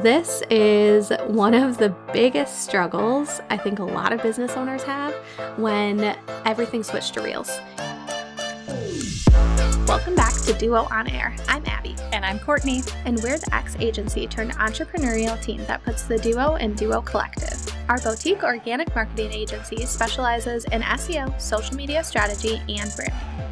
This is one of the biggest struggles I think a lot of business owners have when everything switched to Reels. Welcome back to Duo On Air. I'm Abby. And I'm Courtney. And we're the X agency turned entrepreneurial team that puts the Duo in Duo Collective. Our boutique organic marketing agency specializes in SEO, social media strategy, and branding.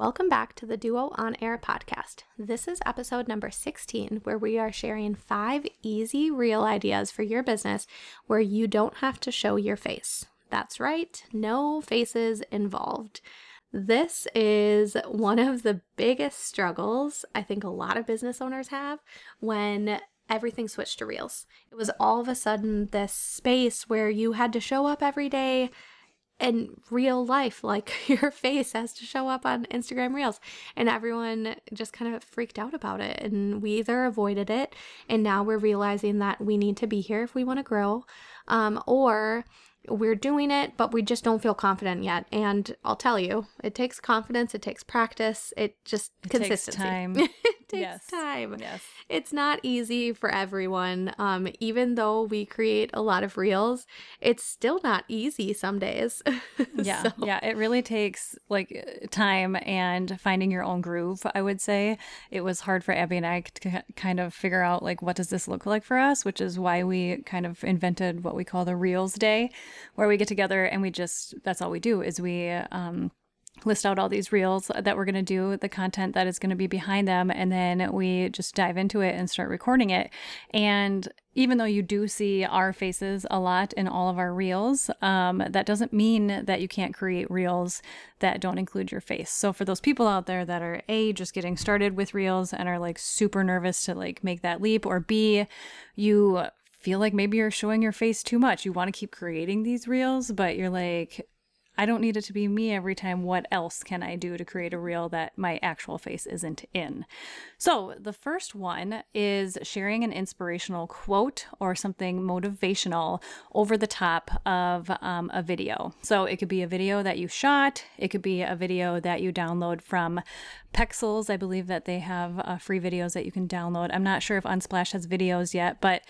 Welcome back to the Duo On Air podcast. This is episode number 16, where we are sharing five easy, reel ideas for your business where you don't have to show your face. That's right, no faces involved. This is one of the biggest struggles I think a lot of business owners have when everything switched to Reels. It was all of a sudden this space where you had to show up every day in real life like your face has to show up on Instagram Reels and everyone just kind of freaked out about it and we either avoided it and now we're realizing that we need to be here if we want to grow um, or we're doing it, but we just don't feel confident yet. And I'll tell you, it takes confidence, it takes practice, it just it consistency. Takes time. takes yes. time. Yes. It's not easy for everyone. Um, even though we create a lot of reels, it's still not easy some days. yeah. So. Yeah. It really takes like time and finding your own groove, I would say. It was hard for Abby and I to kind of figure out like what does this look like for us, which is why we kind of invented what we call the Reels Day where we get together and we just that's all we do is we um, list out all these reels that we're going to do, the content that is going to be behind them, and then we just dive into it and start recording it. And even though you do see our faces a lot in all of our reels, um, that doesn't mean that you can't create reels that don't include your face. So for those people out there that are A, just getting started with reels and are like super nervous to like make that leap, or B, you feel like maybe you're showing your face too much. You want to keep creating these reels, but you're like, I don't need it to be me every time. What else can I do to create a reel that my actual face isn't in? So, the first one is sharing an inspirational quote or something motivational over the top of um, a video. So, it could be a video that you shot, it could be a video that you download from Pexels. I believe that they have uh, free videos that you can download. I'm not sure if Unsplash has videos yet, but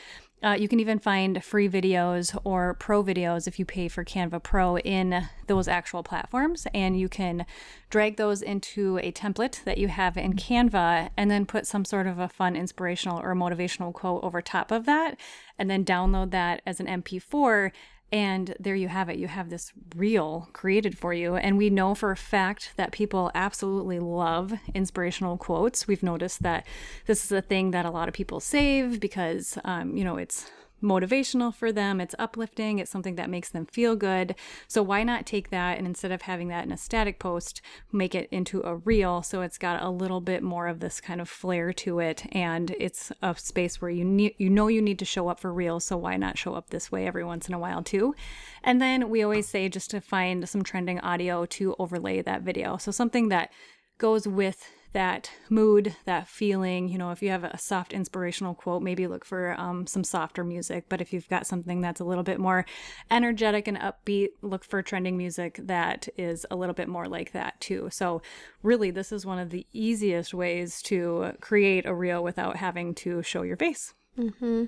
uh, you can even find free videos or pro videos if you pay for Canva Pro in those actual platforms. And you can drag those into a template that you have in Canva and then put some sort of a fun, inspirational, or motivational quote over top of that. And then download that as an MP4 and there you have it. You have this reel created for you. And we know for a fact that people absolutely love inspirational quotes. We've noticed that this is a thing that a lot of people save because, um, you know, it's motivational for them, it's uplifting, it's something that makes them feel good. So why not take that and instead of having that in a static post, make it into a reel so it's got a little bit more of this kind of flair to it and it's a space where you need you know you need to show up for reels, so why not show up this way every once in a while too? And then we always say just to find some trending audio to overlay that video. So something that goes with that mood, that feeling. You know, if you have a soft inspirational quote, maybe look for um, some softer music. But if you've got something that's a little bit more energetic and upbeat, look for trending music that is a little bit more like that too. So, really, this is one of the easiest ways to create a reel without having to show your face. Mm-hmm.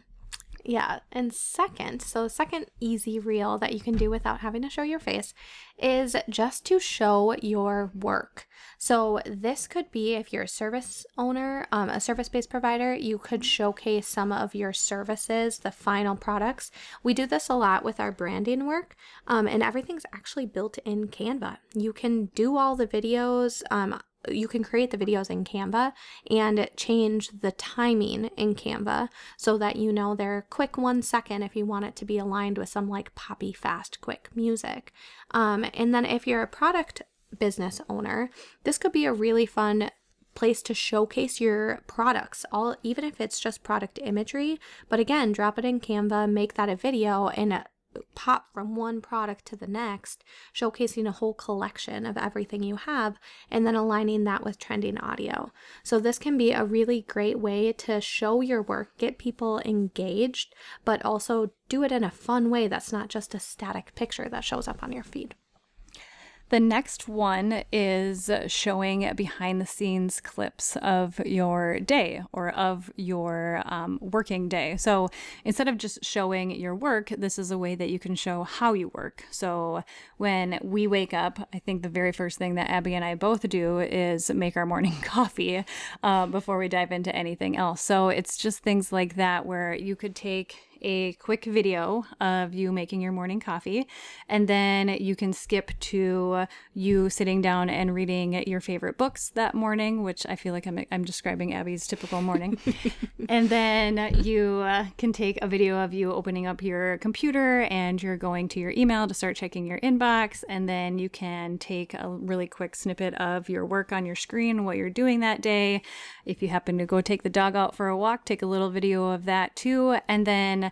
Yeah. And second, so second easy reel that you can do without having to show your face is just to show your work. So this could be if you're a service owner, um, a service-based provider, you could showcase some of your services, the final products. We do this a lot with our branding work, um, and everything's actually built in Canva. You can do all the videos. Um, you can create the videos in Canva and change the timing in Canva so that you know they're quick one second if you want it to be aligned with some like poppy fast quick music. Um, and then if you're a product business owner, this could be a really fun place to showcase your products all even if it's just product imagery but again drop it in canva make that a video and pop from one product to the next showcasing a whole collection of everything you have and then aligning that with trending audio. So this can be a really great way to show your work get people engaged but also do it in a fun way that's not just a static picture that shows up on your feed the next one is showing behind the scenes clips of your day or of your um, working day. So instead of just showing your work, this is a way that you can show how you work. So when we wake up, I think the very first thing that Abby and I both do is make our morning coffee uh, before we dive into anything else. So it's just things like that where you could take a quick video of you making your morning coffee, and then you can skip to you sitting down and reading your favorite books that morning, which I feel like I'm, I'm describing Abby's typical morning. and then you uh, can take a video of you opening up your computer and you're going to your email to start checking your inbox, and then you can take a really quick snippet of your work on your screen, what you're doing that day. If you happen to go take the dog out for a walk, take a little video of that too, and then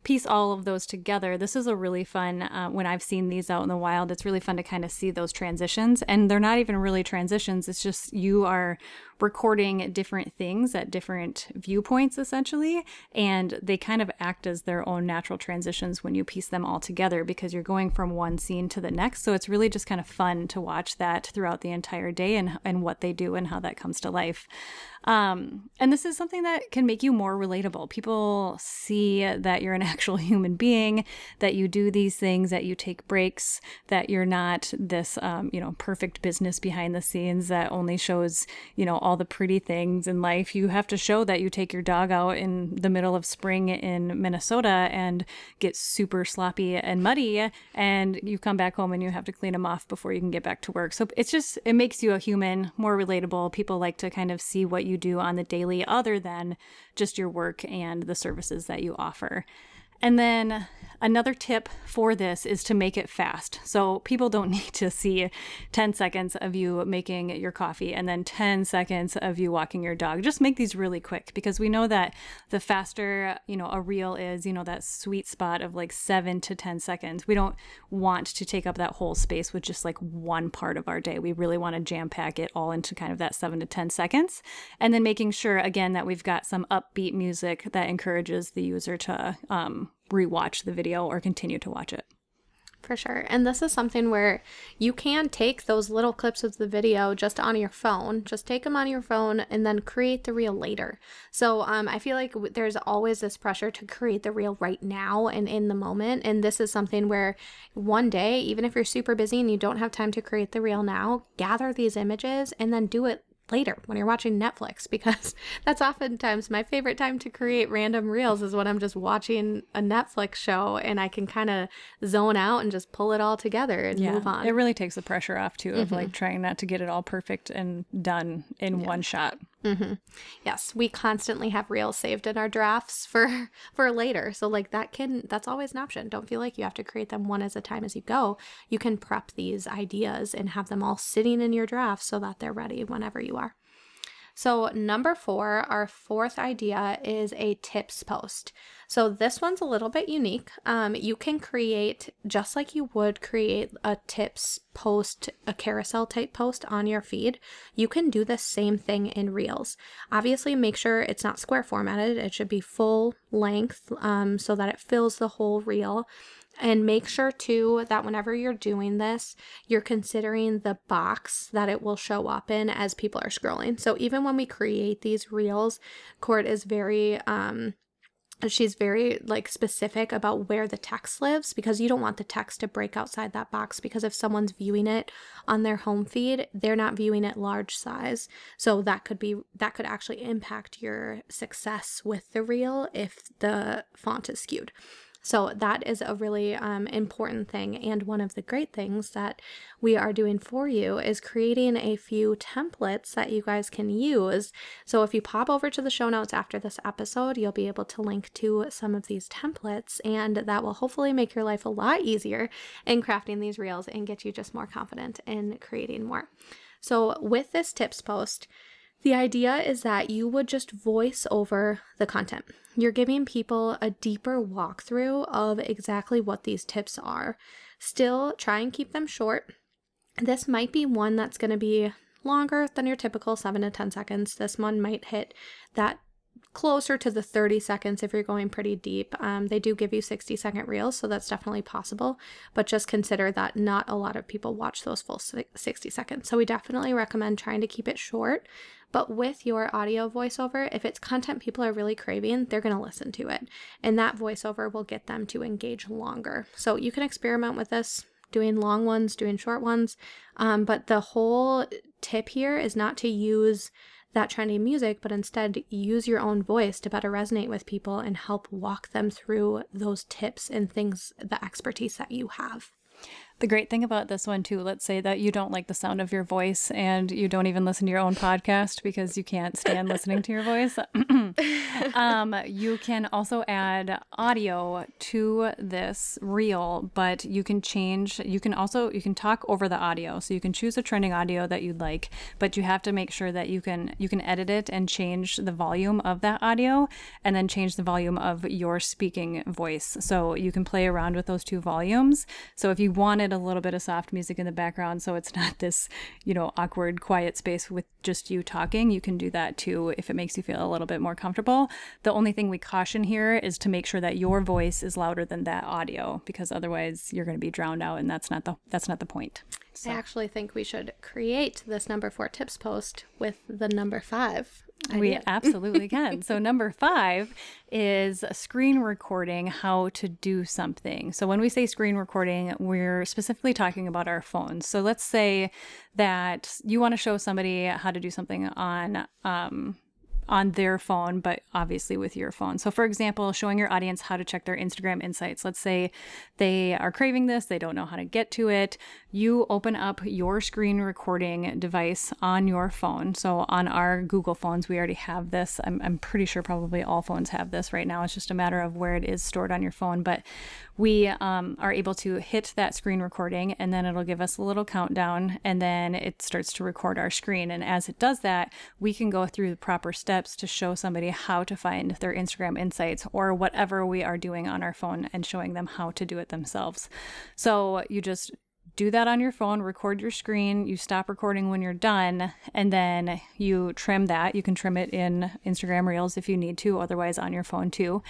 piece all of those together. This is a really fun, uh, when I've seen these out in the wild, it's really fun to kind of see those transitions. And they're not even really transitions, it's just you are recording different things at different viewpoints, essentially. And they kind of act as their own natural transitions when you piece them all together because you're going from one scene to the next. So it's really just kind of fun to watch that throughout the entire day and, and what they do and how that comes to life. Um, and this is something that can make you more relatable. People see that you're in an actual human being, that you do these things, that you take breaks, that you're not this, um, you know, perfect business behind the scenes that only shows, you know, all the pretty things in life. You have to show that you take your dog out in the middle of spring in Minnesota and get super sloppy and muddy, and you come back home and you have to clean them off before you can get back to work. So it's just, it makes you a human, more relatable. People like to kind of see what you you do on the daily other than just your work and the services that you offer. And then another tip for this is to make it fast. So people don't need to see 10 seconds of you making your coffee and then 10 seconds of you walking your dog. Just make these really quick because we know that the faster, you know, a reel is, you know, that sweet spot of like 7 to 10 seconds. We don't want to take up that whole space with just like one part of our day. We really want to jam pack it all into kind of that 7 to 10 seconds. And then making sure again that we've got some upbeat music that encourages the user to um, rewatch the video or continue to watch it. For sure. And this is something where you can take those little clips of the video just on your phone, just take them on your phone and then create the reel later. So um, I feel like there's always this pressure to create the reel right now and in the moment. And this is something where one day, even if you're super busy and you don't have time to create the reel now, gather these images and then do it later when you're watching Netflix because that's oftentimes my favorite time to create random reels is when I'm just watching a Netflix show and I can kind of zone out and just pull it all together and yeah, move on. It really takes the pressure off too of mm-hmm. like trying not to get it all perfect and done in yeah. one shot. Mm-hmm. Yes, we constantly have reels saved in our drafts for for later. So like that can that's always an option. Don't feel like you have to create them one at a time as you go. You can prep these ideas and have them all sitting in your draft so that they're ready whenever you are. So, number four, our fourth idea is a tips post. So, this one's a little bit unique. Um, you can create just like you would create a tips post, a carousel type post on your feed. You can do the same thing in Reels. Obviously, make sure it's not square formatted, it should be full length um, so that it fills the whole reel. And make sure too that whenever you're doing this, you're considering the box that it will show up in as people are scrolling. So even when we create these reels, Court is very um she's very like specific about where the text lives because you don't want the text to break outside that box because if someone's viewing it on their home feed they're not viewing it large size. So that could be that could actually impact your success with the reel if the font is skewed so that is a really um, important thing. And one of the great things that we are doing for you is creating a few templates that you guys can use. So if you pop over to the show notes after this episode, you'll be able to link to some of these templates, and that will hopefully make your life a lot easier in crafting these reels and get you just more confident in creating more. So with this tips post, The idea is that you would just voice over the content. You're giving people a deeper walkthrough of exactly what these tips are. Still, try and keep them short. This might be one that's going to be longer than your typical 7 to 10 seconds. This one might hit that closer to the 30 seconds if you're going pretty deep. Um, they do give you 60 second reels, so that's definitely possible, but just consider that not a lot of people watch those full 60 seconds. So we definitely recommend trying to keep it short. But with your audio voiceover, if it's content people are really craving, they're going to listen to it. And that voiceover will get them to engage longer. So you can experiment with this, doing long ones, doing short ones. Um, but the whole tip here is not to use that trendy music, but instead use your own voice to better resonate with people and help walk them through those tips and things, the expertise that you have. The great thing about this one, too, let's say that you don't like the sound of your voice and you don't even listen to your own podcast because you can't stand listening to your voice. um, you can also add audio to this reel, but you can change, you can also, you can talk over the audio. So you can choose a trending audio that you'd like, but you have to make sure that you can, you can edit it and change the volume of that audio and then change the volume of your speaking voice. So you can play around with those two volumes. So if you wanted a little bit of soft music in the background so it's not this, you know, awkward, quiet space with just you talking. You can do that too if it makes you feel a little bit more comfortable. The only thing we caution here is to make sure that your voice is louder than that audio because otherwise you're going to be drowned out and that's not the that's not the point. So. I actually think we should create this number 4 tips post with the number 5 we absolutely can. so, number five is screen recording how to do something. So, when we say screen recording, we're specifically talking about our phones. So, let's say that you want to show somebody how to do something on, um, on their phone, but obviously with your phone. So, for example, showing your audience how to check their Instagram insights. Let's say they are craving this, they don't know how to get to it. You open up your screen recording device on your phone. So, on our Google phones, we already have this. I'm, I'm pretty sure probably all phones have this right now. It's just a matter of where it is stored on your phone. But we um, are able to hit that screen recording and then it'll give us a little countdown and then it starts to record our screen. And as it does that, we can go through the proper steps to show somebody how to find their Instagram insights or whatever we are doing on our phone and showing them how to do it themselves. So you just do that on your phone, record your screen, you stop recording when you're done, and then you trim that. You can trim it in Instagram Reels if you need to, otherwise on your phone too.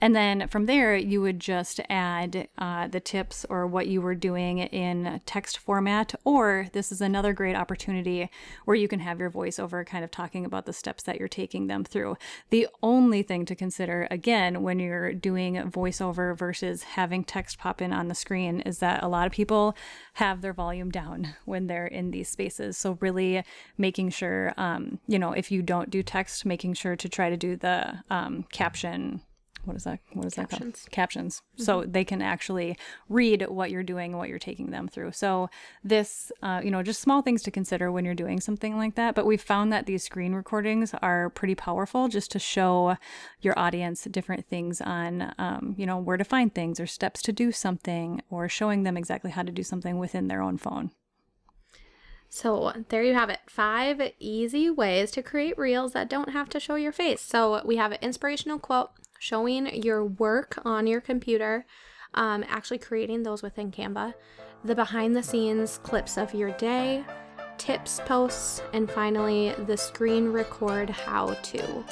And then from there, you would just add uh, the tips or what you were doing in text format, or this is another great opportunity where you can have your voiceover kind of talking about the steps that you're taking them through. The only thing to consider, again, when you're doing voiceover versus having text pop in on the screen is that a lot of people have their volume down when they're in these spaces. So really making sure, um, you know, if you don't do text, making sure to try to do the um, caption what is that what is captions. that called captions mm-hmm. so they can actually read what you're doing what you're taking them through so this uh, you know just small things to consider when you're doing something like that but we've found that these screen recordings are pretty powerful just to show your audience different things on um, you know where to find things or steps to do something or showing them exactly how to do something within their own phone so, there you have it. Five easy ways to create reels that don't have to show your face. So, we have an inspirational quote, showing your work on your computer, um, actually creating those within Canva, the behind the scenes clips of your day, tips posts, and finally the screen record how to.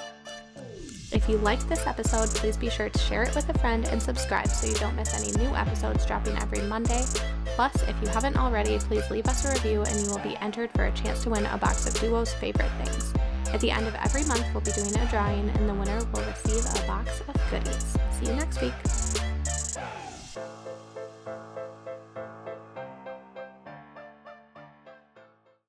If you liked this episode, please be sure to share it with a friend and subscribe so you don't miss any new episodes dropping every Monday. Plus, if you haven't already, please leave us a review and you will be entered for a chance to win a box of Duo's favorite things. At the end of every month, we'll be doing a drawing, and the winner will receive a box of goodies. See you next week.